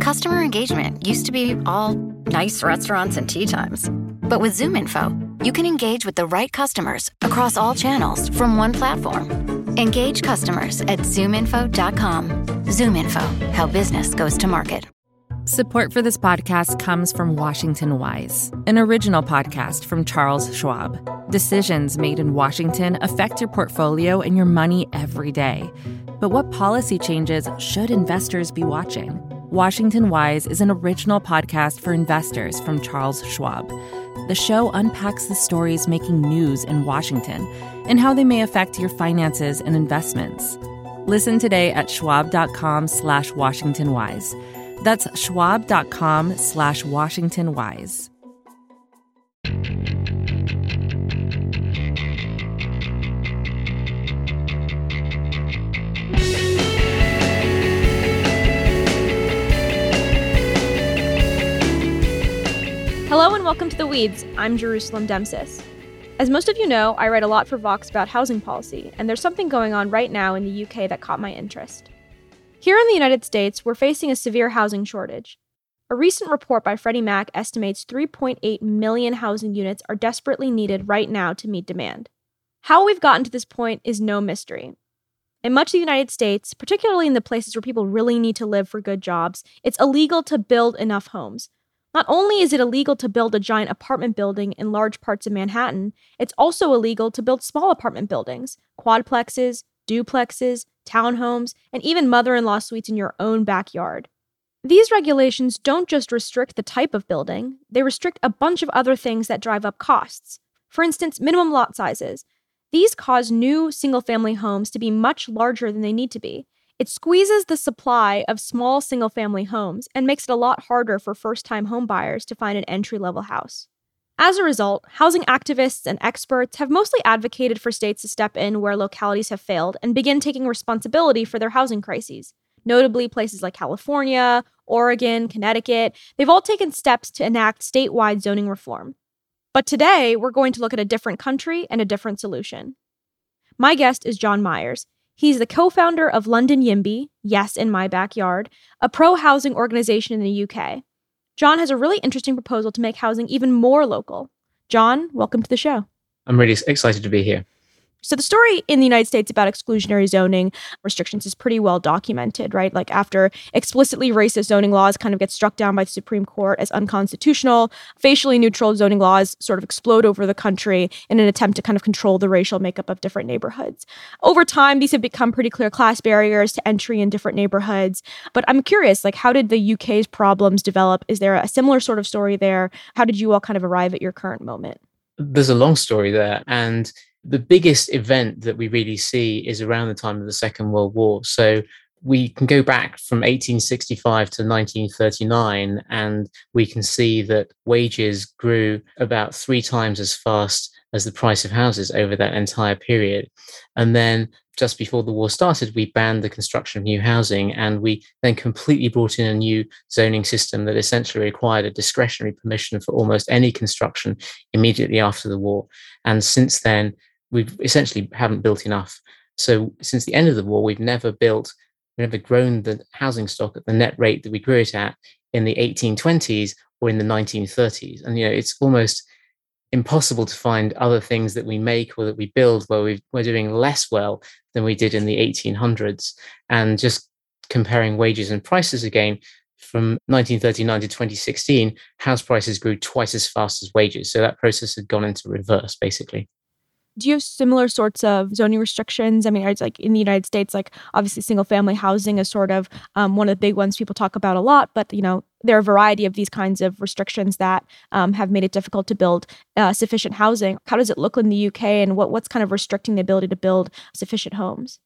Customer engagement used to be all nice restaurants and tea times. But with Zoom Info, you can engage with the right customers across all channels from one platform. Engage customers at zoominfo.com. ZoomInfo, how business goes to market. Support for this podcast comes from Washington Wise, an original podcast from Charles Schwab. Decisions made in Washington affect your portfolio and your money every day. But what policy changes should investors be watching? Washington Wise is an original podcast for investors from Charles Schwab. The show unpacks the stories making news in Washington and how they may affect your finances and investments. Listen today at schwab.com slash washingtonwise. That's schwab.com slash washingtonwise. Hello and welcome to The Weeds. I'm Jerusalem Demsas. As most of you know, I write a lot for Vox about housing policy, and there's something going on right now in the UK that caught my interest. Here in the United States, we're facing a severe housing shortage. A recent report by Freddie Mac estimates 3.8 million housing units are desperately needed right now to meet demand. How we've gotten to this point is no mystery. In much of the United States, particularly in the places where people really need to live for good jobs, it's illegal to build enough homes, not only is it illegal to build a giant apartment building in large parts of Manhattan, it's also illegal to build small apartment buildings, quadplexes, duplexes, townhomes, and even mother in law suites in your own backyard. These regulations don't just restrict the type of building, they restrict a bunch of other things that drive up costs. For instance, minimum lot sizes. These cause new single family homes to be much larger than they need to be, it squeezes the supply of small single family homes and makes it a lot harder for first time homebuyers to find an entry level house. As a result, housing activists and experts have mostly advocated for states to step in where localities have failed and begin taking responsibility for their housing crises. Notably, places like California, Oregon, Connecticut, they've all taken steps to enact statewide zoning reform. But today, we're going to look at a different country and a different solution. My guest is John Myers. He's the co founder of London YIMBY, Yes in My Backyard, a pro housing organization in the UK. John has a really interesting proposal to make housing even more local. John, welcome to the show. I'm really excited to be here. So the story in the United States about exclusionary zoning restrictions is pretty well documented, right? Like after explicitly racist zoning laws kind of get struck down by the Supreme Court as unconstitutional, facially neutral zoning laws sort of explode over the country in an attempt to kind of control the racial makeup of different neighborhoods. Over time, these have become pretty clear class barriers to entry in different neighborhoods. But I'm curious, like how did the UK's problems develop? Is there a similar sort of story there? How did you all kind of arrive at your current moment? There's a long story there. And the biggest event that we really see is around the time of the Second World War. So we can go back from 1865 to 1939, and we can see that wages grew about three times as fast as the price of houses over that entire period. And then just before the war started, we banned the construction of new housing, and we then completely brought in a new zoning system that essentially required a discretionary permission for almost any construction immediately after the war. And since then, we essentially haven't built enough. So since the end of the war, we've never built, we've never grown the housing stock at the net rate that we grew it at in the 1820s or in the 1930s. And you know, it's almost impossible to find other things that we make or that we build where we are doing less well than we did in the 1800s. And just comparing wages and prices again, from 1939 to 2016, house prices grew twice as fast as wages. So that process had gone into reverse, basically do you have similar sorts of zoning restrictions? I mean, it's like in the United States, like obviously single family housing is sort of um, one of the big ones people talk about a lot, but you know, there are a variety of these kinds of restrictions that um, have made it difficult to build uh, sufficient housing. How does it look in the UK and what, what's kind of restricting the ability to build sufficient homes?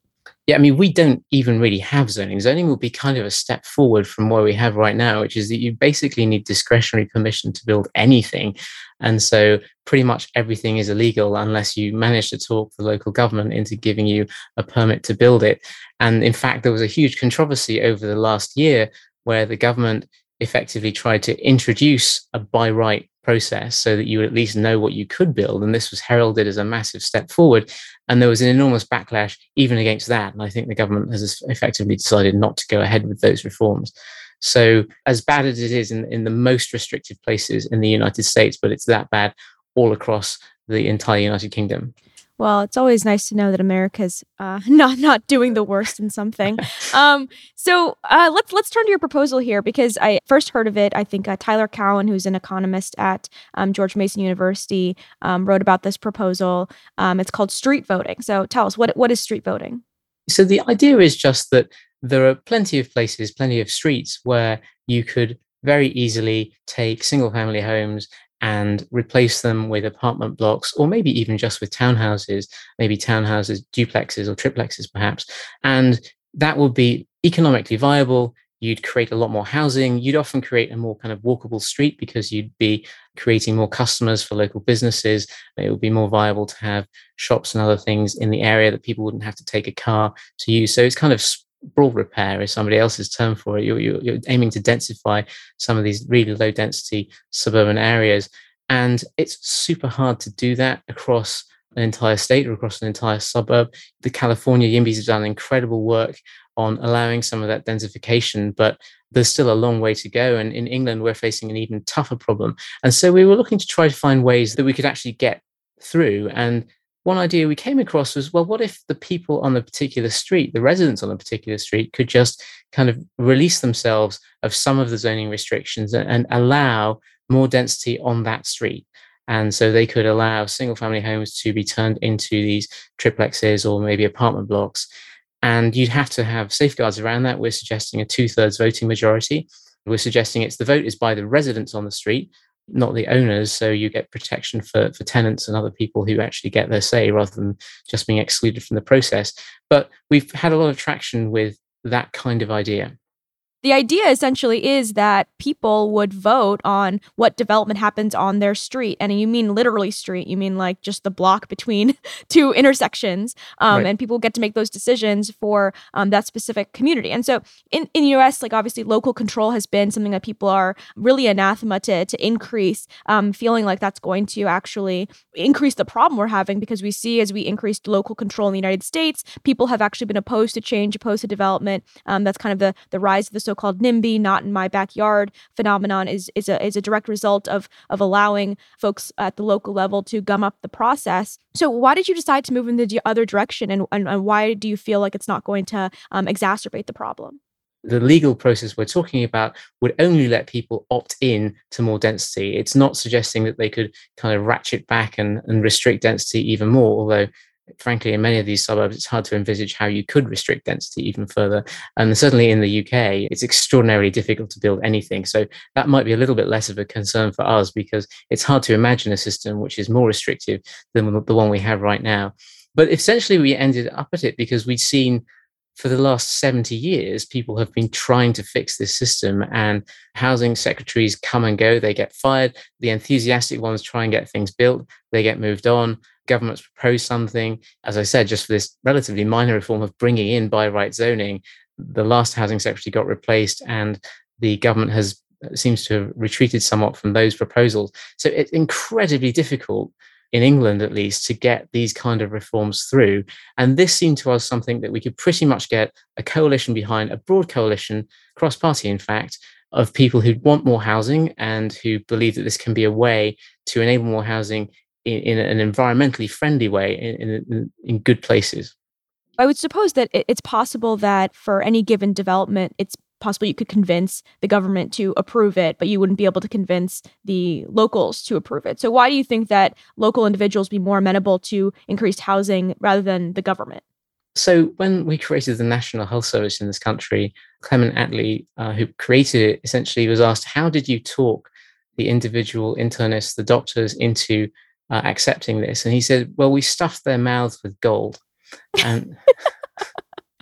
Yeah, I mean, we don't even really have zoning. Zoning will be kind of a step forward from where we have right now, which is that you basically need discretionary permission to build anything. And so pretty much everything is illegal unless you manage to talk the local government into giving you a permit to build it. And in fact, there was a huge controversy over the last year where the government effectively tried to introduce a by right process so that you would at least know what you could build. And this was heralded as a massive step forward. And there was an enormous backlash even against that. And I think the government has effectively decided not to go ahead with those reforms. So, as bad as it is in, in the most restrictive places in the United States, but it's that bad all across the entire United Kingdom. Well, it's always nice to know that America's uh, not not doing the worst in something. um, so uh, let's let's turn to your proposal here because I first heard of it. I think uh, Tyler Cowen, who's an economist at um, George Mason University, um, wrote about this proposal. Um, it's called street voting. So tell us what what is street voting? So the idea is just that there are plenty of places, plenty of streets where you could very easily take single family homes and replace them with apartment blocks or maybe even just with townhouses, maybe townhouses, duplexes or triplexes perhaps. And that would be economically viable. You'd create a lot more housing. You'd often create a more kind of walkable street because you'd be creating more customers for local businesses. It would be more viable to have shops and other things in the area that people wouldn't have to take a car to use. So it's kind of sprawl repair is somebody else's term for it. You're, you're, you're, aiming to densify some of these really low density suburban areas. And it's super hard to do that across an entire state or across an entire suburb. The California YIMBYs have done incredible work on allowing some of that densification, but there's still a long way to go. And in England, we're facing an even tougher problem. And so we were looking to try to find ways that we could actually get through. And one idea we came across was well, what if the people on the particular street, the residents on a particular street, could just kind of release themselves of some of the zoning restrictions and, and allow more density on that street? And so they could allow single family homes to be turned into these triplexes or maybe apartment blocks. And you'd have to have safeguards around that. We're suggesting a two thirds voting majority. We're suggesting it's the vote is by the residents on the street, not the owners. So you get protection for, for tenants and other people who actually get their say rather than just being excluded from the process. But we've had a lot of traction with that kind of idea the idea essentially is that people would vote on what development happens on their street and you mean literally street you mean like just the block between two intersections um, right. and people get to make those decisions for um, that specific community and so in, in the us like obviously local control has been something that people are really anathema to, to increase um, feeling like that's going to actually increase the problem we're having because we see as we increased local control in the united states people have actually been opposed to change opposed to development um, that's kind of the, the rise of the so-called NIMBY, not in my backyard phenomenon, is is a is a direct result of of allowing folks at the local level to gum up the process. So why did you decide to move in the other direction, and and, and why do you feel like it's not going to um, exacerbate the problem? the legal process we're talking about would only let people opt in to more density. It's not suggesting that they could kind of ratchet back and, and restrict density even more, although frankly, in many of these suburbs, it's hard to envisage how you could restrict density even further. And certainly in the UK, it's extraordinarily difficult to build anything. So that might be a little bit less of a concern for us because it's hard to imagine a system which is more restrictive than the one we have right now. But essentially, we ended up at it because we'd seen for the last 70 years, people have been trying to fix this system, and housing secretaries come and go. They get fired. The enthusiastic ones try and get things built. They get moved on governments propose something, as I said, just for this relatively minor reform of bringing in by right zoning, the last housing secretary got replaced and the government has uh, seems to have retreated somewhat from those proposals. So it's incredibly difficult in England, at least, to get these kind of reforms through. And this seemed to us something that we could pretty much get a coalition behind, a broad coalition, cross party, in fact, of people who want more housing and who believe that this can be a way to enable more housing in, in an environmentally friendly way in, in, in good places. I would suppose that it's possible that for any given development, it's possible you could convince the government to approve it, but you wouldn't be able to convince the locals to approve it. So, why do you think that local individuals be more amenable to increased housing rather than the government? So, when we created the National Health Service in this country, Clement Attlee, uh, who created it, essentially was asked, How did you talk the individual internists, the doctors, into uh, accepting this. And he said, well, we stuffed their mouths with gold. And,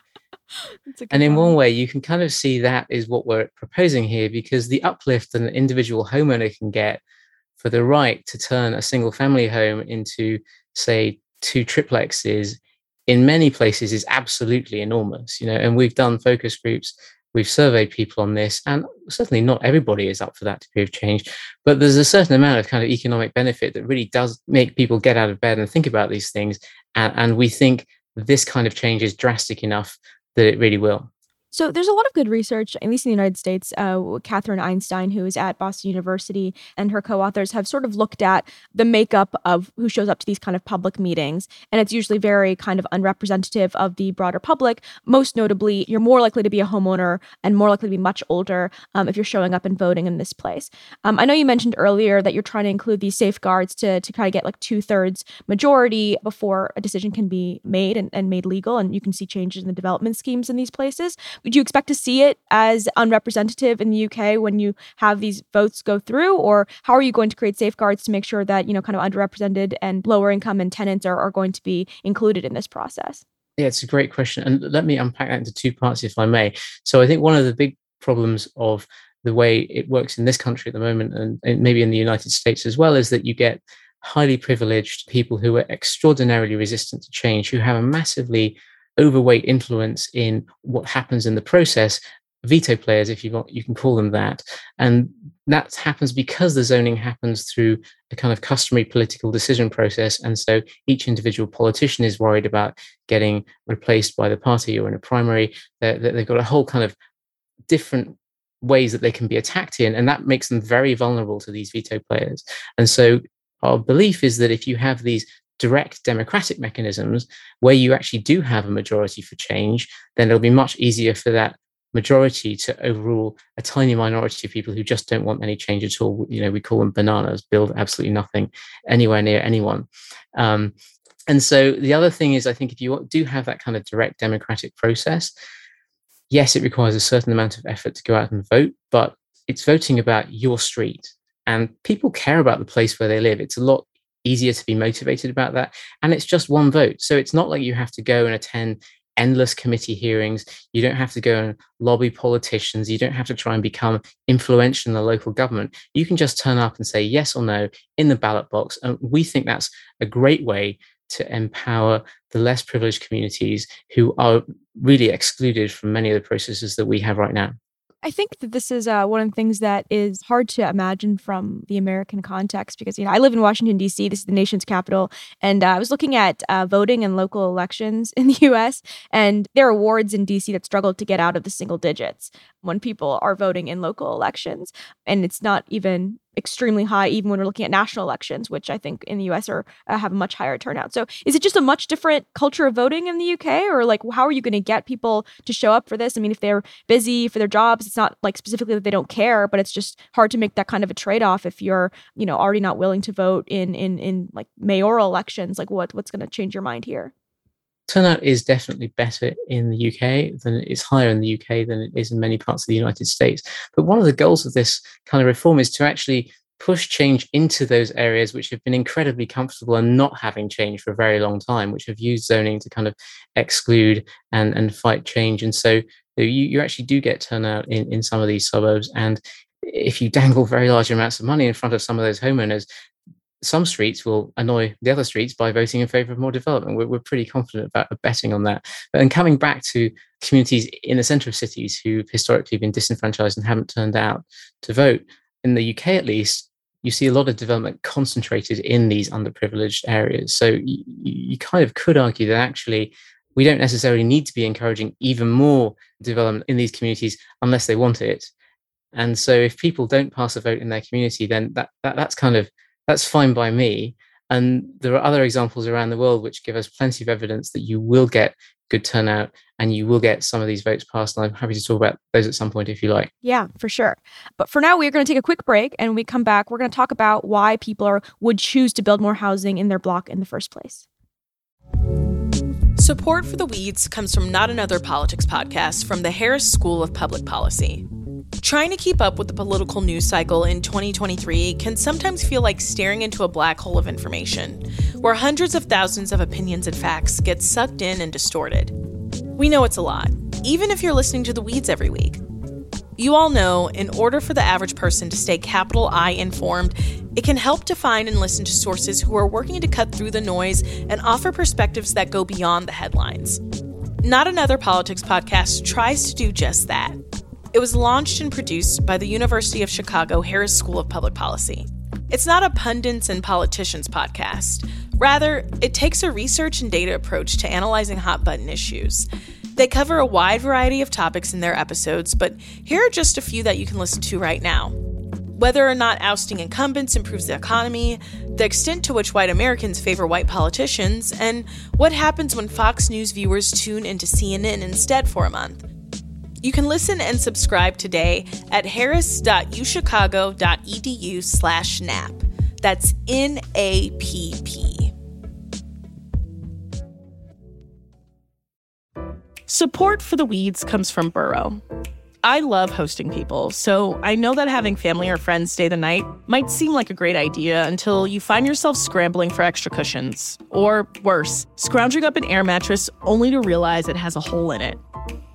and in one way, you can kind of see that is what we're proposing here because the uplift an individual homeowner can get for the right to turn a single family home into, say, two triplexes in many places is absolutely enormous you know and we've done focus groups We've surveyed people on this, and certainly not everybody is up for that degree of change. But there's a certain amount of kind of economic benefit that really does make people get out of bed and think about these things. And, and we think this kind of change is drastic enough that it really will. So there's a lot of good research, at least in the United States. Uh, Katherine Einstein, who is at Boston University, and her co-authors have sort of looked at the makeup of who shows up to these kind of public meetings, and it's usually very kind of unrepresentative of the broader public. Most notably, you're more likely to be a homeowner and more likely to be much older um, if you're showing up and voting in this place. Um, I know you mentioned earlier that you're trying to include these safeguards to to kind of get like two thirds majority before a decision can be made and, and made legal, and you can see changes in the development schemes in these places. Would you expect to see it as unrepresentative in the UK when you have these votes go through, or how are you going to create safeguards to make sure that you know kind of underrepresented and lower income and tenants are, are going to be included in this process? Yeah, it's a great question, and let me unpack that into two parts, if I may. So I think one of the big problems of the way it works in this country at the moment, and, and maybe in the United States as well, is that you get highly privileged people who are extraordinarily resistant to change, who have a massively overweight influence in what happens in the process veto players if you want you can call them that. And that happens because the zoning happens through a kind of customary political decision process. And so each individual politician is worried about getting replaced by the party or in a primary. They're, they've got a whole kind of different ways that they can be attacked in and that makes them very vulnerable to these veto players. And so our belief is that if you have these direct democratic mechanisms where you actually do have a majority for change, then it'll be much easier for that majority to overrule a tiny minority of people who just don't want any change at all. You know, we call them bananas, build absolutely nothing anywhere near anyone. Um, and so the other thing is, I think if you do have that kind of direct democratic process, yes, it requires a certain amount of effort to go out and vote, but it's voting about your street. And people care about the place where they live. It's a lot easier to be motivated about that. And it's just one vote. So it's not like you have to go and attend endless committee hearings. You don't have to go and lobby politicians. You don't have to try and become influential in the local government. You can just turn up and say yes or no in the ballot box. And we think that's a great way to empower the less privileged communities who are really excluded from many of the processes that we have right now. I think that this is uh, one of the things that is hard to imagine from the American context because you know I live in Washington D.C. This is the nation's capital, and uh, I was looking at uh, voting and local elections in the U.S. and there are wards in D.C. that struggle to get out of the single digits when people are voting in local elections, and it's not even extremely high, even when we're looking at national elections, which I think in the US are uh, have a much higher turnout. So, is it just a much different culture of voting in the UK, or like how are you going to get people to show up for this? I mean, if they're busy for their jobs, it's not like specifically that they don't care, but it's just hard to make that kind of a trade off if you're you know already not willing to vote in in in like mayoral elections. Like what what's going to change your mind here? Turnout is definitely better in the UK than it is higher in the UK than it is in many parts of the United States. But one of the goals of this kind of reform is to actually push change into those areas which have been incredibly comfortable and not having change for a very long time, which have used zoning to kind of exclude and, and fight change. And so you, you actually do get turnout in, in some of these suburbs. And if you dangle very large amounts of money in front of some of those homeowners, some streets will annoy the other streets by voting in favor of more development. We're, we're pretty confident about betting on that. But then coming back to communities in the center of cities who've historically been disenfranchised and haven't turned out to vote, in the UK at least, you see a lot of development concentrated in these underprivileged areas. So you, you kind of could argue that actually we don't necessarily need to be encouraging even more development in these communities unless they want it. And so if people don't pass a vote in their community, then that, that that's kind of that's fine by me. And there are other examples around the world which give us plenty of evidence that you will get good turnout and you will get some of these votes passed. And I'm happy to talk about those at some point if you like. Yeah, for sure. But for now, we're going to take a quick break and when we come back, we're going to talk about why people are, would choose to build more housing in their block in the first place. Support for the Weeds comes from Not Another Politics podcast from the Harris School of Public Policy. Trying to keep up with the political news cycle in 2023 can sometimes feel like staring into a black hole of information, where hundreds of thousands of opinions and facts get sucked in and distorted. We know it's a lot, even if you're listening to the weeds every week. You all know, in order for the average person to stay capital I informed, it can help to find and listen to sources who are working to cut through the noise and offer perspectives that go beyond the headlines. Not Another Politics podcast tries to do just that. It was launched and produced by the University of Chicago Harris School of Public Policy. It's not a pundits and politicians podcast. Rather, it takes a research and data approach to analyzing hot button issues. They cover a wide variety of topics in their episodes, but here are just a few that you can listen to right now. Whether or not ousting incumbents improves the economy, the extent to which white Americans favor white politicians, and what happens when Fox News viewers tune into CNN instead for a month. You can listen and subscribe today at harris.uchicago.edu slash NAP. That's N A P P. Support for the weeds comes from Burrow. I love hosting people, so I know that having family or friends stay the night might seem like a great idea until you find yourself scrambling for extra cushions. Or worse, scrounging up an air mattress only to realize it has a hole in it.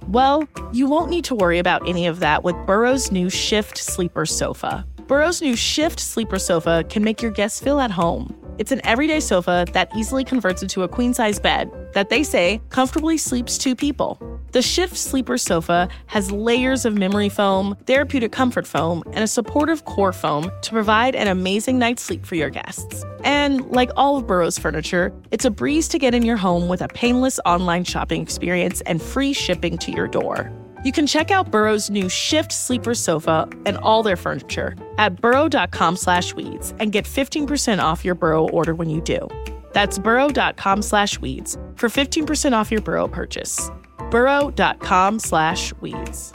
Well, you won't need to worry about any of that with Burrow's new Shift Sleeper Sofa. Burrow's new Shift Sleeper Sofa can make your guests feel at home. It's an everyday sofa that easily converts into a queen size bed that they say comfortably sleeps two people. The Shift Sleeper Sofa has layers of memory foam, therapeutic comfort foam, and a supportive core foam to provide an amazing night's sleep for your guests. And like all of Burrow's furniture, it's a breeze to get in your home with a painless online shopping experience and free shipping to your door. You can check out Burrow's new Shift Sleeper Sofa and all their furniture at burrow.com slash weeds and get 15% off your Burrow order when you do. That's burrow.com slash weeds for 15% off your Burrow purchase. burrow.com slash weeds.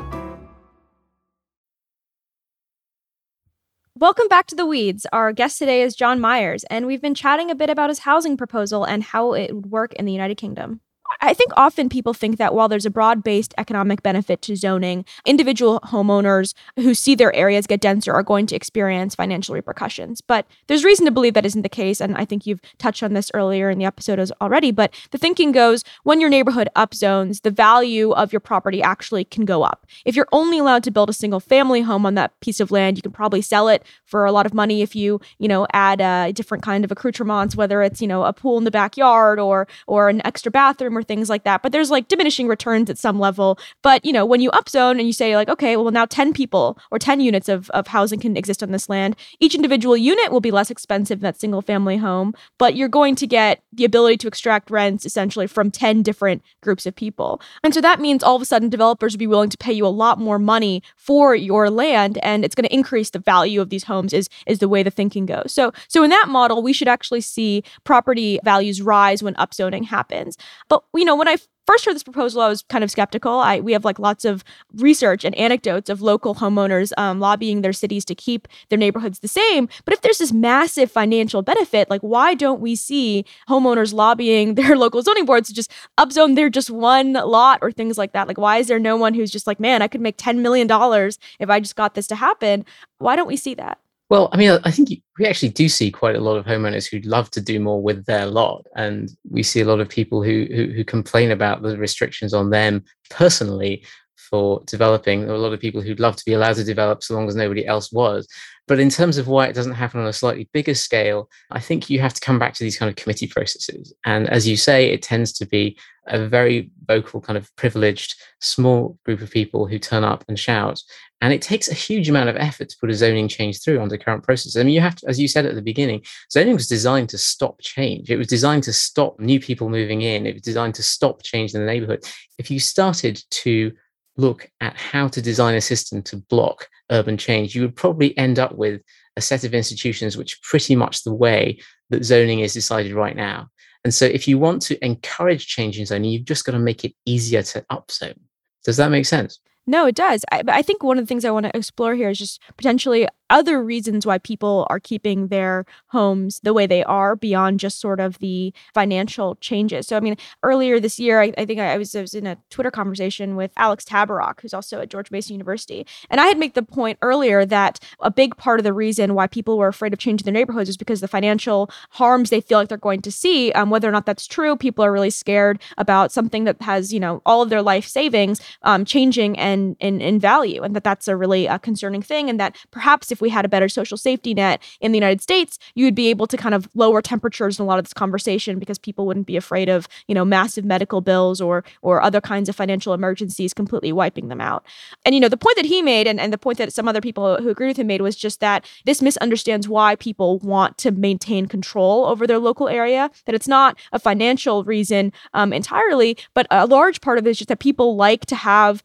Welcome back to The Weeds. Our guest today is John Myers, and we've been chatting a bit about his housing proposal and how it would work in the United Kingdom. I think often people think that while there's a broad based economic benefit to zoning, individual homeowners who see their areas get denser are going to experience financial repercussions. But there's reason to believe that isn't the case. And I think you've touched on this earlier in the episode as already. But the thinking goes when your neighborhood upzones, the value of your property actually can go up. If you're only allowed to build a single family home on that piece of land, you can probably sell it for a lot of money if you, you know, add a different kind of accoutrements, whether it's, you know, a pool in the backyard or or an extra bathroom or things like that. But there's like diminishing returns at some level. But you know, when you upzone and you say like, okay, well now 10 people or 10 units of, of housing can exist on this land, each individual unit will be less expensive than that single family home, but you're going to get the ability to extract rents essentially from 10 different groups of people. And so that means all of a sudden developers will be willing to pay you a lot more money for your land and it's going to increase the value of these homes is is the way the thinking goes. So so in that model, we should actually see property values rise when upzoning happens. But you know, when I first heard this proposal, I was kind of skeptical. I we have like lots of research and anecdotes of local homeowners um, lobbying their cities to keep their neighborhoods the same. But if there's this massive financial benefit, like why don't we see homeowners lobbying their local zoning boards to just upzone their just one lot or things like that? Like why is there no one who's just like, man, I could make ten million dollars if I just got this to happen? Why don't we see that? Well, I mean, I think we actually do see quite a lot of homeowners who'd love to do more with their lot, and we see a lot of people who who, who complain about the restrictions on them personally for developing. There are a lot of people who'd love to be allowed to develop so long as nobody else was. But in terms of why it doesn't happen on a slightly bigger scale, I think you have to come back to these kind of committee processes. And as you say, it tends to be a very vocal, kind of privileged, small group of people who turn up and shout. And it takes a huge amount of effort to put a zoning change through under current processes. I mean, you have to, as you said at the beginning, zoning was designed to stop change. It was designed to stop new people moving in. It was designed to stop change in the neighborhood. If you started to look at how to design a system to block urban change, you would probably end up with a set of institutions which pretty much the way that zoning is decided right now. And so if you want to encourage change in zoning, you've just got to make it easier to upzone. Does that make sense? No, it does. I, but I think one of the things I want to explore here is just potentially other reasons why people are keeping their homes the way they are beyond just sort of the financial changes. So, I mean, earlier this year, I, I think I was, I was in a Twitter conversation with Alex Tabarrok, who's also at George Mason University. And I had made the point earlier that a big part of the reason why people were afraid of changing their neighborhoods is because the financial harms they feel like they're going to see, um, whether or not that's true, people are really scared about something that has, you know, all of their life savings um, changing and in, in, value, and that that's a really uh, concerning thing. And that perhaps if we had a better social safety net in the United States, you would be able to kind of lower temperatures in a lot of this conversation because people wouldn't be afraid of you know massive medical bills or or other kinds of financial emergencies completely wiping them out. And you know the point that he made, and, and the point that some other people who agreed with him made was just that this misunderstands why people want to maintain control over their local area. That it's not a financial reason um, entirely, but a large part of it is just that people like to have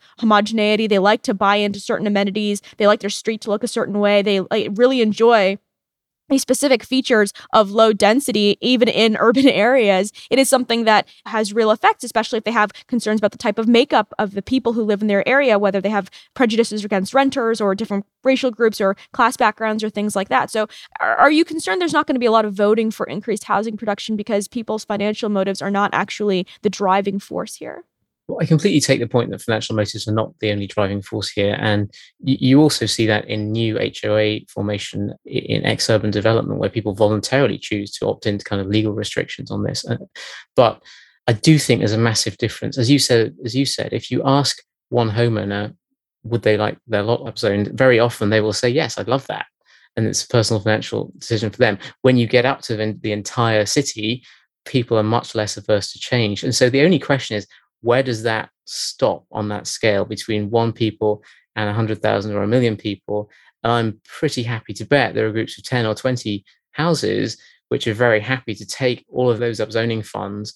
They like to buy into certain amenities. They like their street to look a certain way. They like, really enjoy these specific features of low density, even in urban areas, it is something that has real effects, especially if they have concerns about the type of makeup of the people who live in their area, whether they have prejudices against renters or different racial groups or class backgrounds or things like that. So, are you concerned there's not going to be a lot of voting for increased housing production because people's financial motives are not actually the driving force here? Well, I completely take the point that financial motives are not the only driving force here. And you, also see that in new HOA formation in ex urban development, where people voluntarily choose to opt into kind of legal restrictions on this. But I do think there's a massive difference. As you said, as you said, if you ask one homeowner, would they like their lot upzoned? Very often they will say, yes, I'd love that. And it's a personal financial decision for them. When you get up to the entire city, people are much less averse to change. And so the only question is, where does that stop on that scale between one people and 100,000 or a million people? And I'm pretty happy to bet there are groups of 10 or 20 houses which are very happy to take all of those upzoning funds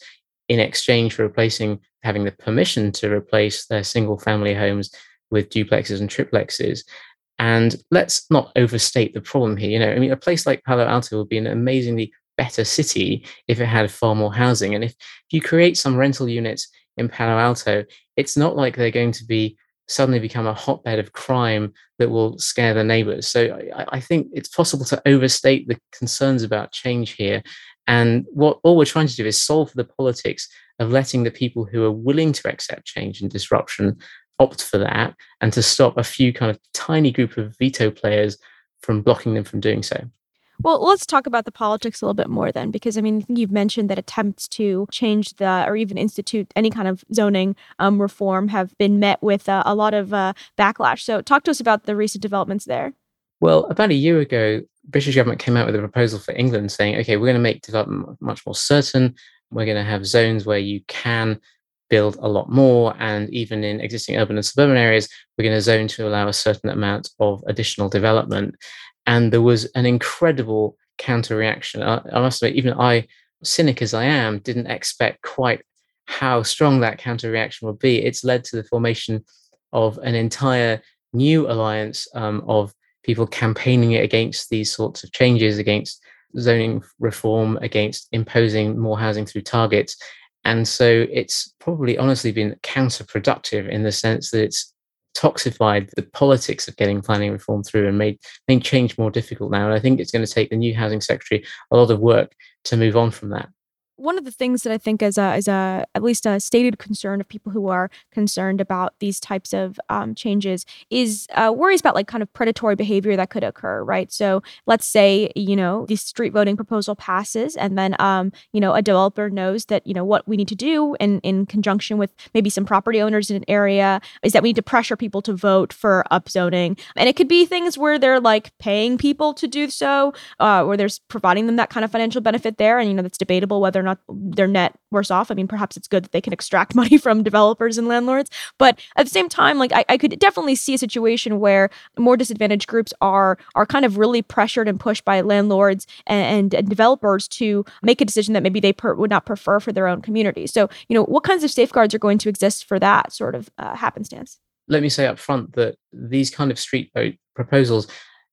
in exchange for replacing having the permission to replace their single family homes with duplexes and triplexes. And let's not overstate the problem here. You know, I mean, a place like Palo Alto would be an amazingly better city if it had far more housing. And if, if you create some rental units in Palo Alto, it's not like they're going to be suddenly become a hotbed of crime that will scare the neighbors. So I, I, think it's possible to overstate the concerns about change here. And what all we're trying to do is solve the politics of letting the people who are willing to accept change and disruption opt for that and to stop a few kind of tiny group of veto players from blocking them from doing so. Well, let's talk about the politics a little bit more then, because I mean, you've mentioned that attempts to change the or even institute any kind of zoning um, reform have been met with uh, a lot of uh, backlash. So, talk to us about the recent developments there. Well, about a year ago, British government came out with a proposal for England saying, okay, we're going to make development much more certain. We're going to have zones where you can build a lot more. And even in existing urban and suburban areas, we're going to zone to allow a certain amount of additional development and there was an incredible counter reaction. I, I must admit, even I, cynic as I am, didn't expect quite how strong that counter reaction would be. It's led to the formation of an entire new alliance um, of people campaigning against these sorts of changes, against zoning reform, against imposing more housing through targets. And so it's probably honestly been counterproductive in the sense that it's toxified the politics of getting planning reform through and made made change more difficult now. And I think it's going to take the new housing secretary a lot of work to move on from that one of the things that I think is a, is a at least a stated concern of people who are concerned about these types of um, changes is uh, worries about like kind of predatory behavior that could occur, right? So let's say you know the street voting proposal passes, and then um, you know a developer knows that you know what we need to do in in conjunction with maybe some property owners in an area is that we need to pressure people to vote for upzoning, and it could be things where they're like paying people to do so, uh, where there's providing them that kind of financial benefit there, and you know that's debatable whether not their net worse off. I mean, perhaps it's good that they can extract money from developers and landlords, but at the same time, like I, I could definitely see a situation where more disadvantaged groups are are kind of really pressured and pushed by landlords and, and developers to make a decision that maybe they per- would not prefer for their own community. So, you know, what kinds of safeguards are going to exist for that sort of uh, happenstance? Let me say up front that these kind of street vote proposals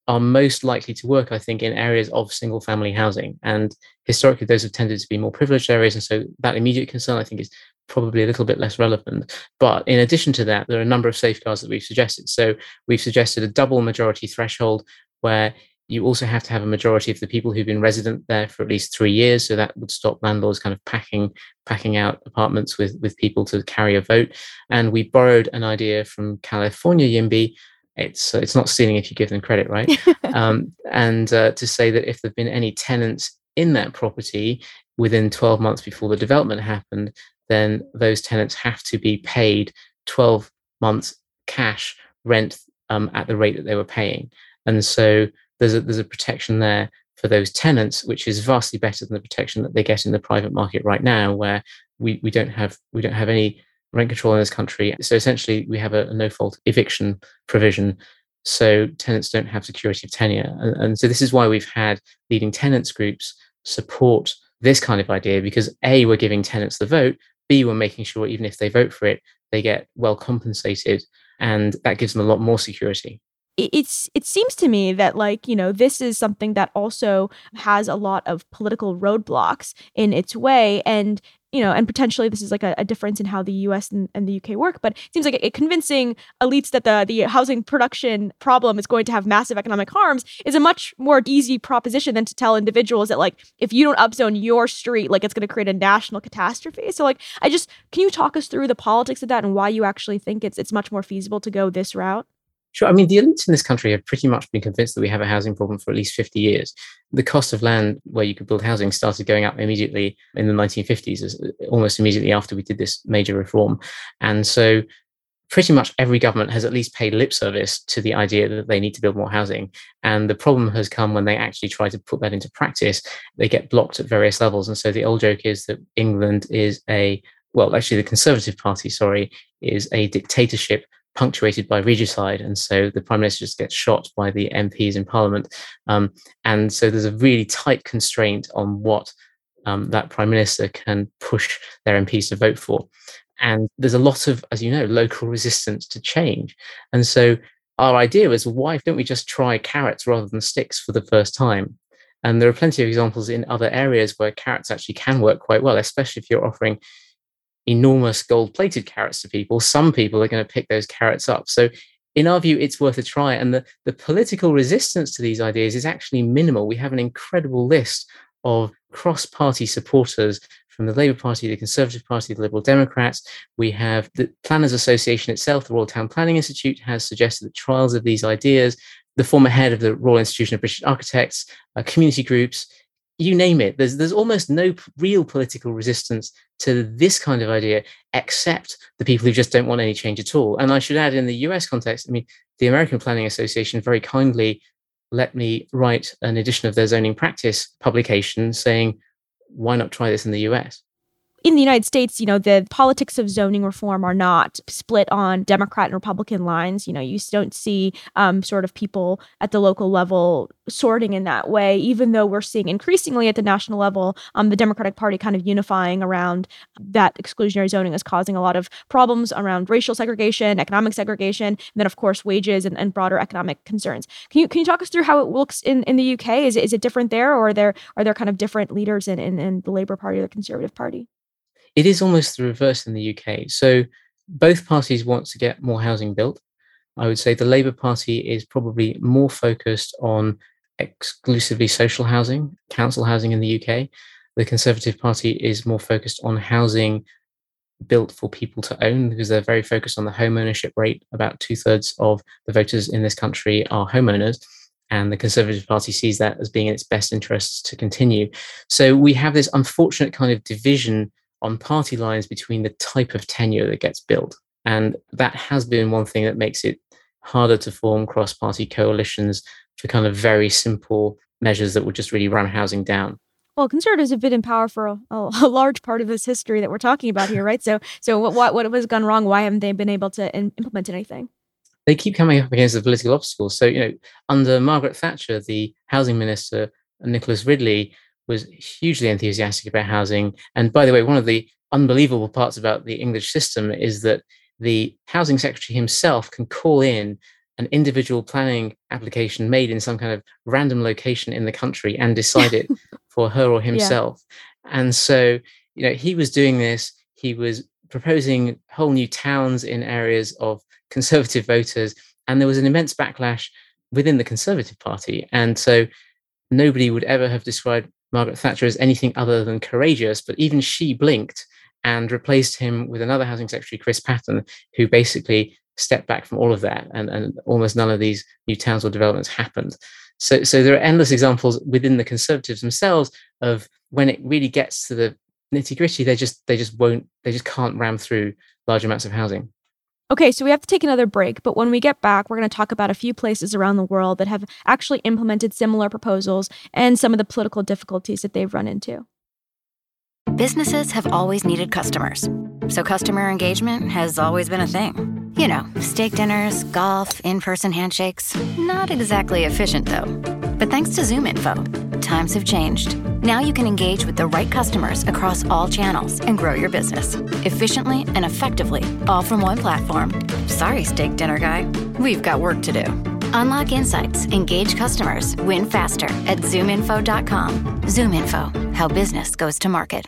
are most likely to work, I think, in areas of single family housing. And historically, those have tended to be more privileged areas. And so that immediate concern, I think, is probably a little bit less relevant. But in addition to that, there are a number of safeguards that we've suggested. So we've suggested a double majority threshold where you also have to have a majority of the people who've been resident there for at least three years. So that would stop landlords kind of packing packing out apartments with with people to carry a vote. And we borrowed an idea from California YIMBY it's it's not stealing if you give them credit, right? um, and uh, to say that if there've been any tenants in that property within 12 months before the development happened, then those tenants have to be paid 12 months cash rent um, at the rate that they were paying. And so there's a, there's a protection there for those tenants, which is vastly better than the protection that they get in the private market right now, where we, we don't have we don't have any rent control in this country. So essentially, we have a, a no fault eviction provision. So tenants don't have security of tenure. And, and so this is why we've had leading tenants groups support this kind of idea because A, we're giving tenants the vote, B, we're making sure even if they vote for it, they get well compensated. And that gives them a lot more security it's it seems to me that like you know this is something that also has a lot of political roadblocks in its way and you know and potentially this is like a, a difference in how the us and, and, the uk work but it seems like a convincing elites that the the housing production problem is going to have massive economic harms is a much more easy proposition than to tell individuals that like if you don't upzone your street like it's going to create a national catastrophe. So like i just can you talk us through the politics of that and why you actually think it's it's much more feasible to go this route Sure. I mean, the elites in this country have pretty much been convinced that we have a housing problem for at least 50 years. The cost of land where you could build housing started going up immediately in the 1950s, uh, almost immediately after we did this major reform. And so, pretty much every government has at least paid lip service to the idea that they need to build more housing. And the problem has come when they actually try to put that into practice, they get blocked at various levels. And so, the old joke is that England is a well, actually, the Conservative Party, sorry, is a dictatorship punctuated by regicide, and so the prime minister just gets shot by the MPs in Parliament, um, and so there's a really tight constraint on what um, that prime minister can push their MPs to vote for, and there's a lot of, as you know, local resistance to change, and so our idea was, why don't we just try carrots rather than sticks for the first time? And there are plenty of examples in other areas where carrots actually can work quite well, especially if you're offering enormous gold plated carrots to people, some people are going to pick those carrots up. So, in our view, it's worth a try. And the, the political resistance to these ideas is actually minimal. We have an incredible list of cross party supporters from the Labour Party, the Conservative Party, the Liberal Democrats. We have the Planners Association itself, the Royal Town Planning Institute has suggested that trials of these ideas, the former head of the Royal Institution of British Architects, uh, community groups, you name it. There's there's almost no real political resistance to this kind of idea, except the people who just don't want any change at all. And I should add, in the US context, I mean, the American Planning Association very kindly let me write an edition of their zoning practice publication saying, why not try this in the US? in the United States, you know, the politics of zoning reform are not split on Democrat and Republican lines. You know, you don't see um, sort of people at the local level sorting in that way, even though we're seeing increasingly at the national level, um, the Democratic Party kind of unifying around that exclusionary zoning is causing a lot of problems around racial segregation, economic segregation, and then of course wages and, and broader economic concerns. Can you can you talk us through how it looks in, in the UK? Is it, is it different there, or are there are there kind of different leaders in, in, in the Labour Party or the Conservative Party? It is almost the reverse in the UK. So both parties want to get more housing built. I would say the Labour Party is probably more focused on exclusively social housing, council housing in the UK. The Conservative Party is more focused on housing built for people to own because they're very focused on the home ownership rate. About two thirds of the voters in this country are homeowners. And the Conservative Party sees that as being in its best interests to continue. So we have this unfortunate kind of division on party lines between the type of tenure that gets built. And that has been one thing that makes it harder to form cross party coalitions for kind of very simple measures that would just really run housing down. Well, conservatives have been in power for a, a, large part of this history that we're talking about here, right? So, so what what what has gone wrong? Why haven't they been able to in, implement anything? They keep coming up against the political obstacles. So, you know, under Margaret Thatcher, the housing minister Nicholas Ridley was hugely enthusiastic about housing. And by the way, one of the unbelievable parts about the English system is that the housing secretary himself can call in an individual planning application made in some kind of random location in the country and decide it for her or himself. Yeah. And so, you know, he was doing this, he was proposing whole new towns in areas of conservative voters, and there was an immense backlash within the Conservative Party. And so nobody would ever have described Margaret Thatcher as anything other than courageous, but even she blinked and replaced him with another housing secretary, Chris Patten, who basically stepped back from all of that, and, and almost none of these new towns or developments happened. So, so there are endless examples within the Conservatives themselves of when it really gets to the nitty gritty, they just they just won't they just can't ram through large amounts of housing. Okay, so we have to take another break, but when we get back, we're going to talk about a few places around the world that have actually implemented similar proposals and some of the political difficulties that they've run into. Businesses have always needed customers, so customer engagement has always been a thing. You know, steak dinners, golf, in person handshakes. Not exactly efficient, though. But thanks to ZoomInfo, times have changed. Now you can engage with the right customers across all channels and grow your business efficiently and effectively, all from one platform. Sorry, steak dinner guy. We've got work to do. Unlock insights, engage customers, win faster at zoominfo.com. ZoomInfo, how business goes to market.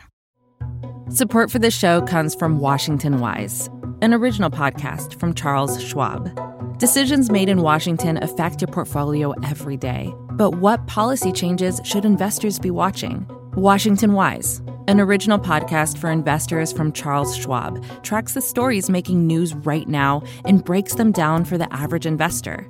Support for the show comes from Washington Wise, an original podcast from Charles Schwab. Decisions made in Washington affect your portfolio every day. But what policy changes should investors be watching? Washington Wise, an original podcast for investors from Charles Schwab, tracks the stories making news right now and breaks them down for the average investor.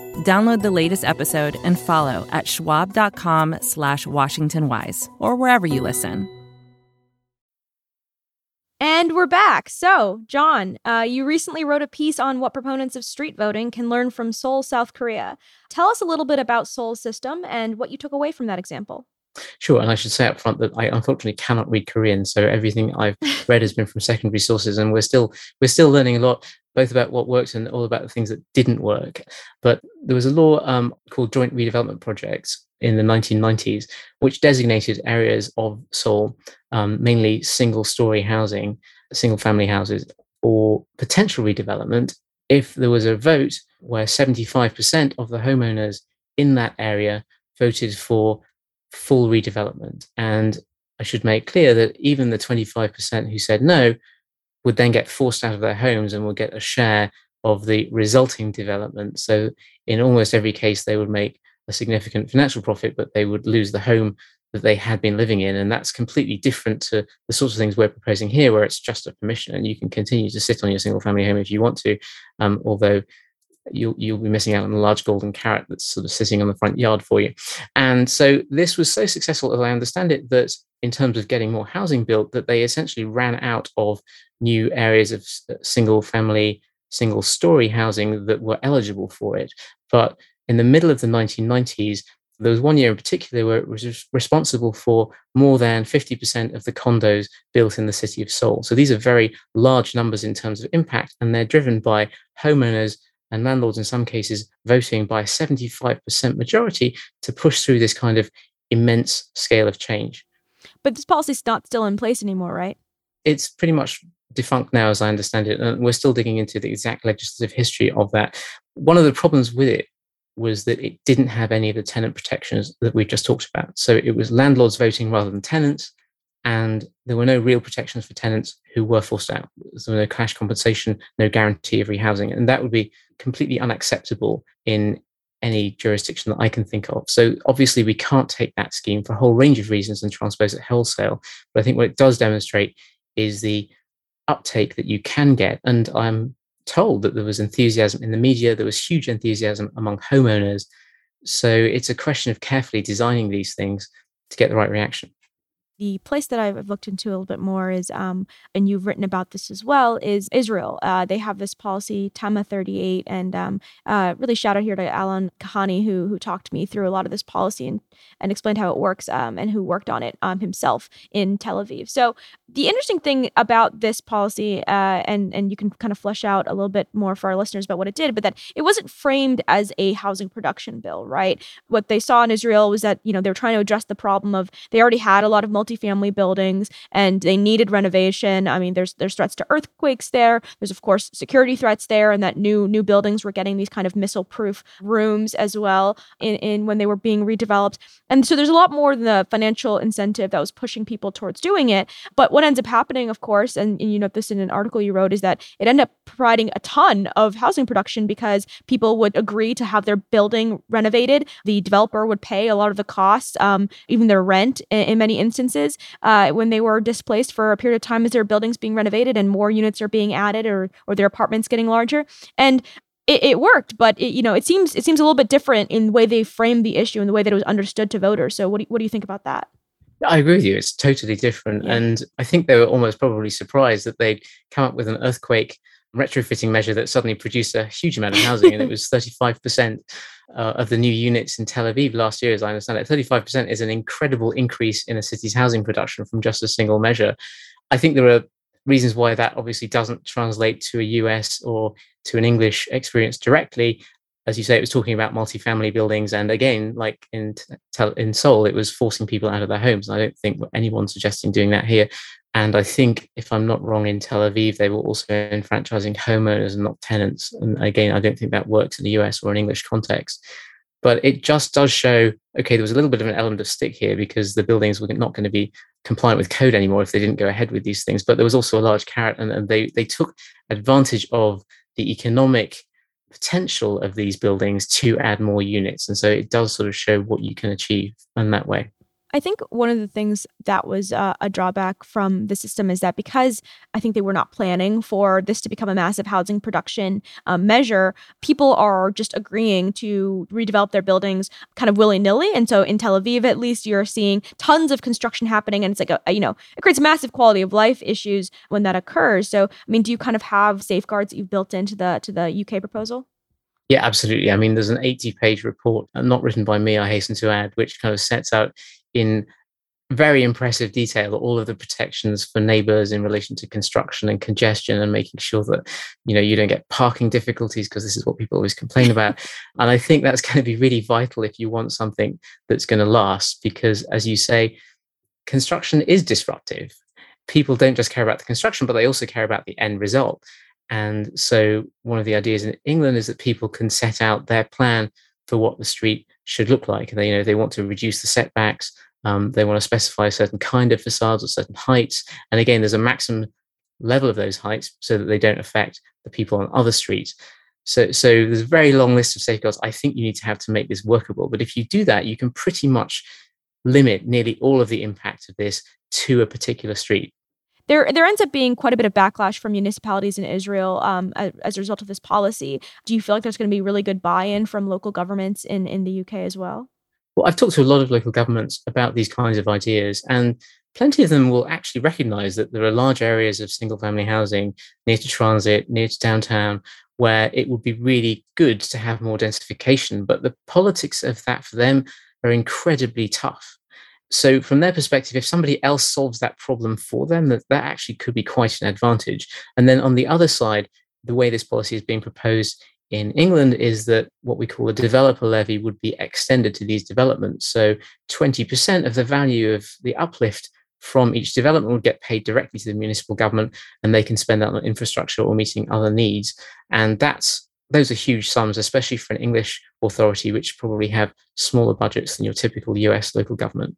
Download the latest episode and follow at schwab.com slash washingtonwise or wherever you listen. And we're back. So, John, uh, you recently wrote a piece on what proponents of street voting can learn from Seoul, South Korea. Tell us a little bit about Seoul's system and what you took away from that example. Sure, and I should say up front that I unfortunately cannot read Korean, so everything I've read has been from secondary sources, and we're still we're still learning a lot, both about what worked and all about the things that didn't work. But there was a law um, called Joint Redevelopment Projects in the 1990s, which designated areas of Seoul, um, mainly single-story housing, single-family houses, or potential redevelopment if there was a vote where 75% of the homeowners in that area voted for full redevelopment. And I should make clear that even the 25% who said no would then get forced out of their homes and would get a share of the resulting development. So, in almost every case, they would make a significant financial profit, but they would lose the home that they had been living in. And that's completely different to the sorts of things we're proposing here, where it's just a permission and you can continue to sit on your single family home if you want to. Um, although you'll you'll be missing out on the large golden carrot that's sort of sitting on the front yard for you. And so this was so successful, as I understand it, that in terms of getting more housing built, that they essentially ran out of new areas of uh, single family, single story housing that were eligible for it. But in the middle of the 1990s, there was one year in particular where it was responsible for more than 50% of the condos built in the city of Seoul. So these are very large numbers in terms of impact, and they're driven by homeowners and landlords in some cases voting by a 75% majority to push through this kind of immense scale of change. But this policy is not still in place anymore, right? It's pretty much defunct now, as I understand it. And we're still digging into the exact legislative history of that. One of the problems with it was that it didn't have any of the tenant protections that we just talked about. So it was landlords voting rather than tenants and there were no real protections for tenants who were forced out. There was no cash compensation, no guarantee of rehousing, and that would be completely unacceptable in any jurisdiction that I can think of. So obviously, we can't take that scheme for a whole range of reasons and transpose it wholesale. But I think what it does demonstrate is the uptake that you can get, and I'm told that there was enthusiasm in the media. There was huge enthusiasm among homeowners. So it's a question of carefully designing these things to get the right reaction the place that I've looked into a little bit more is, um, and you've written about this as well, is Israel. Uh, they have this policy, Tama 38, and um, uh, really shout out here to Alan Kahani, who who talked me through a lot of this policy and and explained how it works, um, and who worked on it um, himself in Tel Aviv. So the interesting thing about this policy, uh, and and you can kind of flesh out a little bit more for our listeners about what it did, but that it wasn't framed as a housing production bill, right? What they saw in Israel was that you know they were trying to address the problem of they already had a lot of multi multifamily buildings and they needed renovation. I mean, there's there's threats to earthquakes there. There's of course security threats there, and that new new buildings were getting these kind of missile proof rooms as well in, in when they were being redeveloped. And so there's a lot more than the financial incentive that was pushing people towards doing it. But what ends up happening, of course, and, and you note this in an article you wrote, is that it ended up providing a ton of housing production because people would agree to have their building renovated. The developer would pay a lot of the costs, um, even their rent in, in many instances, uh, when they were displaced for a period of time as their buildings being renovated and more units are being added or or their apartments getting larger. And it, it, worked, but it, you know, it seems it seems a little bit different in the way they framed the issue and the way that it was understood to voters. So, what do you, what do you think about that? I agree with you. It's totally different, yeah. and I think they were almost probably surprised that they'd come up with an earthquake retrofitting measure that suddenly produced a huge amount of housing, and it was thirty five percent uh, of the new units in Tel Aviv last year, as I understand it. Thirty five percent is an incredible increase in a city's housing production from just a single measure. I think there are reasons why that obviously doesn't translate to a US or to an English experience directly. As you say, it was talking about multifamily buildings, and again, like in in Seoul, it was forcing people out of their homes. And I don't think anyone's suggesting doing that here. And I think, if I'm not wrong, in Tel Aviv, they were also enfranchising homeowners and not tenants. And again, I don't think that works in the US or an English context. But it just does show okay, there was a little bit of an element of stick here because the buildings were not going to be compliant with code anymore if they didn't go ahead with these things. But there was also a large carrot, and, and they they took advantage of the economic potential of these buildings to add more units. And so it does sort of show what you can achieve in that way. I think one of the things that was uh, a drawback from the system is that because I think they were not planning for this to become a massive housing production um, measure, people are just agreeing to redevelop their buildings kind of willy nilly. And so in Tel Aviv, at least, you're seeing tons of construction happening, and it's like a, you know it creates massive quality of life issues when that occurs. So I mean, do you kind of have safeguards that you've built into the to the UK proposal? Yeah, absolutely. I mean, there's an 80 page report, uh, not written by me, I hasten to add, which kind of sets out in very impressive detail all of the protections for neighbors in relation to construction and congestion and making sure that you know you don't get parking difficulties because this is what people always complain about. And i think that's going to be really vital if you want something that's going to last because as you say construction is disruptive. People don't just care about the construction but they also care about the end result. And so one of the ideas in england is that people can set out their plan for what the street should look like. They, you know, they want to reduce the setbacks. Um, they want to specify certain kind of facades or certain heights. And again, there's a maximum level of those heights so that they don't affect the people on other streets. So, so there's a very long list of safeguards I think you need to have to make this workable. But if you do that, you can pretty much limit nearly all of the impact of this to a particular street there there ends up being quite a bit of backlash from municipalities in Israel um, as, as, a result of this policy. Do you feel like there's going to be really good buy-in from local governments in in the UK as well? Well, I've talked to a lot of local governments about these kinds of ideas, and plenty of them will actually recognise that there are large areas of single-family housing near to transit, near to downtown, where it would be really good to have more densification. But the politics of that for them are incredibly tough so from their perspective if somebody else solves that problem for them that, that actually could be quite an advantage and then on the other side the way this policy is being proposed in England is that what we call a developer levy would be extended to these developments. So 20% of the value of the uplift from each development would get paid directly to the municipal government and they can spend that on infrastructure or meeting other needs. And that's those are huge sums, especially for an English authority, which probably have smaller budgets than your typical US local government.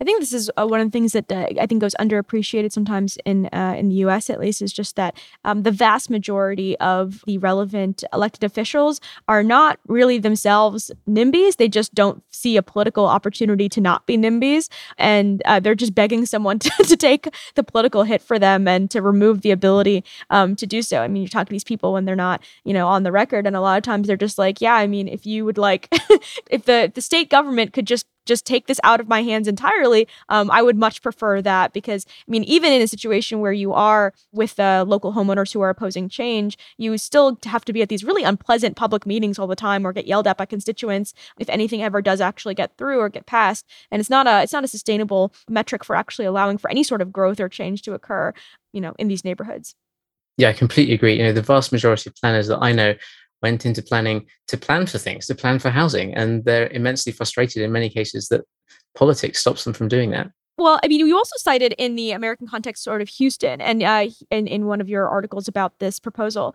I think this is uh, one of the things that uh, I think goes underappreciated sometimes in uh, in the U.S. at least is just that um, the vast majority of the relevant elected officials are not really themselves NIMBYs. They just don't see a political opportunity to not be NIMBYs, and uh, they're just begging someone to, to take the political hit for them and to remove the ability um, to do so. I mean, you talk to these people when they're not, you know, on the record, and a lot of times they're just like, "Yeah, I mean, if you would like, if the the state government could just just take this out of my hands entirely, um, I would much prefer that because, I mean, even in a situation where you are with local homeowners who are opposing change, you still have to be at these really unpleasant public meetings all the time or get yelled at by constituents if anything ever does actually get through or get passed. And it's not a it's not a sustainable metric for actually allowing for any sort of growth or change to occur, you know, in these neighborhoods. Yeah, I completely agree. You know, the vast majority of planners that I know went into planning to plan for things, to plan for housing. And they're immensely frustrated in many cases that politics stops them from doing that. Well, I mean, you also cited in the American context sort of Houston, and uh, in in one of your articles about this proposal.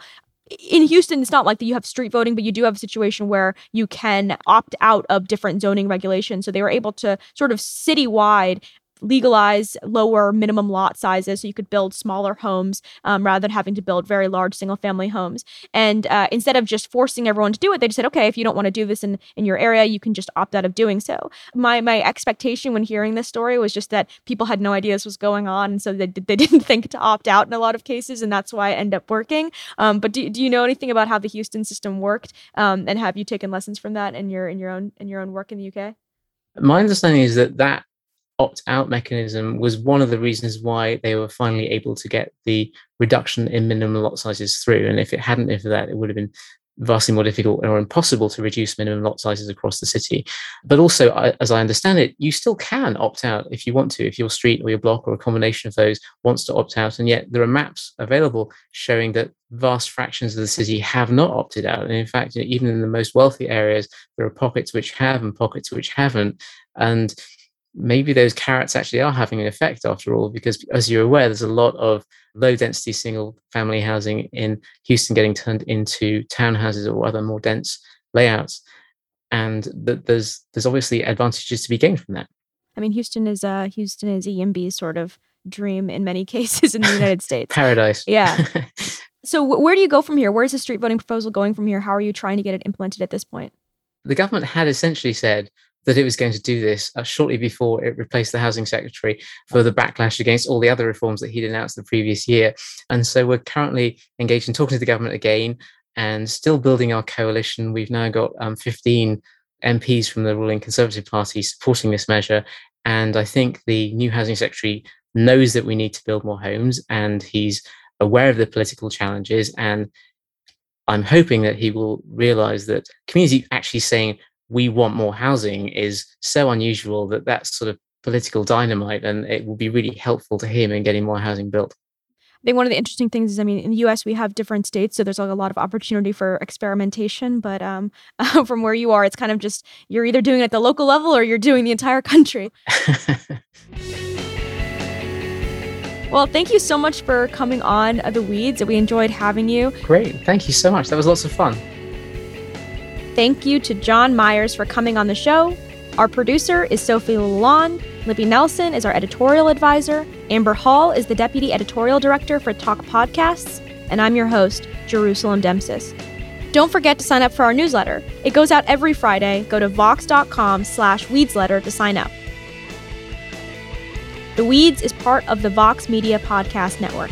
In Houston, it's not like that you have street voting, but you do have a situation where you can opt out of different zoning regulations. So they were able to sort of citywide legalize lower minimum lot sizes so you could build smaller homes um, rather than having to build very large single family homes. And uh, instead of just forcing everyone to do it they just said okay if you don't want to do this in, in your area you can just opt out of doing so. My my expectation when hearing this story was just that people had no idea this was going on and so they, they didn't think to opt out in a lot of cases and that's why it ended up working. Um, but do, do you know anything about how the houston system worked um, and have you taken lessons from that in your in your own in your own work in the uk my understanding is that that opt out mechanism was one of the reasons why they were finally able to get the reduction in minimum lot sizes through. And if it hadn't been for that, it would have been vastly more difficult or impossible to reduce minimum lot sizes across the city. But also, as I understand it, you still can opt out if you want to, if your street or your block or a combination of those wants to opt out. And yet there are maps available showing that vast fractions of the city have not opted out. And in fact, even in the most wealthy areas, there are pockets which have and pockets which haven't. And maybe those carrots actually are having an effect after all, because as you're aware, there's a lot of low density single family housing in Houston getting turned into townhouses or other more dense layouts. And th- there's there's obviously advantages to be gained from that. I mean, Houston is uh Houston is YIMBY's sort of dream in many cases in the United States. Paradise. Yeah. so w- where do you go from here? Where's the street voting proposal going from here? How are you trying to get it implemented at this point? The government had essentially said that it was going to do this uh, shortly before it replaced the housing secretary for the backlash against all the other reforms that he'd announced the previous year. And so we're currently engaged in talking to the government again and still building our coalition. We've now got um, 15 MPs from the ruling Conservative Party supporting this measure. And I think the new housing secretary knows that we need to build more homes and he's aware of the political challenges. And I'm hoping that he will realize that community actually saying, we want more housing is so unusual that that's sort of political dynamite and it will be really helpful to him in getting more housing built. I think one of the interesting things is, I mean, in the U.S. we have different states, so there's like a lot of opportunity for experimentation. But um, from where you are, it's kind of just you're either doing it at the local level or you're doing the entire country. well, thank you so much for coming on the Weeds. We enjoyed having you. Great, thank you so much. That was lots of fun. Thank you to John Myers for coming on the show. Our producer is Sofi LaLonde. Libby Nelson is our editorial advisor. Amber Hall is the deputy editorial director for Talk Podcasts. And I'm your host, Jerusalem Demsas. Don't forget to sign up for our newsletter. It goes out every Friday. Go to vox.com slash weedsletter to sign up. The Weeds is part of the Vox Media Podcast Network.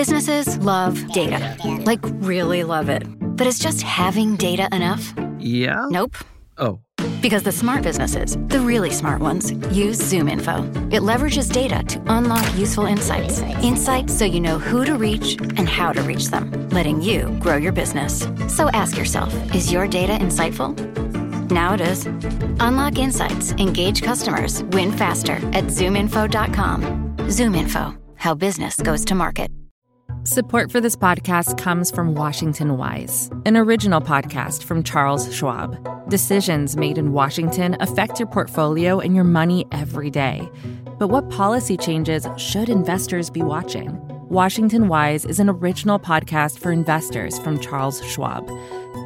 Businesses love data, like really love it. But is just having data enough? Yeah? Nope. Oh. Because the smart businesses, the really smart ones, use ZoomInfo. It leverages data to unlock useful insights. Insights so you know who to reach and how to reach them, letting you grow your business. So ask yourself is your data insightful? Now it is. Unlock insights, engage customers, win faster at zoominfo.com. ZoomInfo, how business goes to market. Support for this podcast comes from Washington Wise, an original podcast from Charles Schwab. Decisions made in Washington affect your portfolio and your money every day. But what policy changes should investors be watching? Washington Wise is an original podcast for investors from Charles Schwab.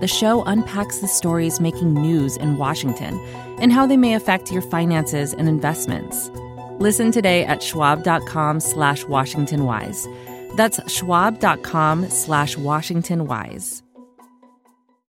The show unpacks the stories making news in Washington and how they may affect your finances and investments. Listen today at schwab.com slash washingtonwise. That's schwab.com slash washingtonwise.